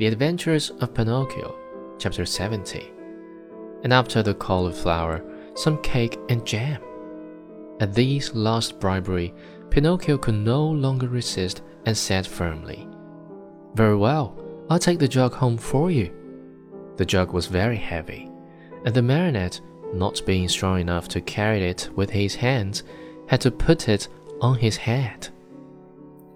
The Adventures of Pinocchio, chapter 70. And after the cauliflower, some cake and jam. At these last bribery, Pinocchio could no longer resist and said firmly, Very well, I'll take the jug home for you. The jug was very heavy, and the marionette, not being strong enough to carry it with his hands, had to put it on his head.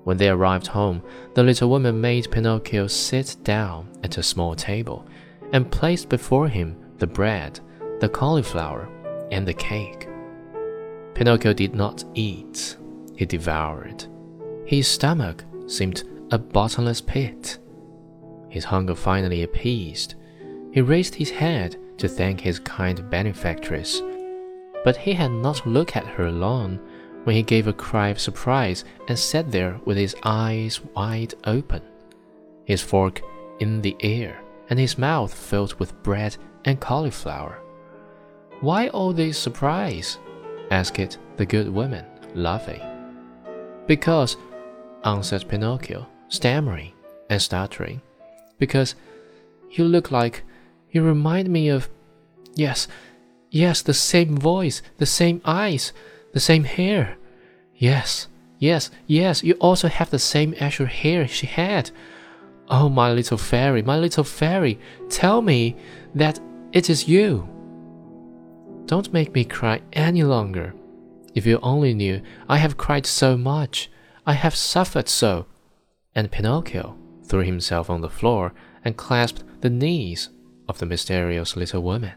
When they arrived home, the little woman made Pinocchio sit down at a small table and placed before him the bread, the cauliflower, and the cake. Pinocchio did not eat, he devoured. His stomach seemed a bottomless pit. His hunger finally appeased. He raised his head to thank his kind benefactress, but he had not looked at her long when he gave a cry of surprise and sat there with his eyes wide open, his fork in the air, and his mouth filled with bread and cauliflower. Why all this surprise? asked the good woman, laughing. Because, answered Pinocchio, stammering and stuttering, because you look like, you remind me of, yes, yes, the same voice, the same eyes, the same hair. Yes, yes, yes, you also have the same azure hair she had. Oh, my little fairy, my little fairy, tell me that it is you. Don't make me cry any longer. If you only knew, I have cried so much, I have suffered so. And Pinocchio threw himself on the floor and clasped the knees of the mysterious little woman.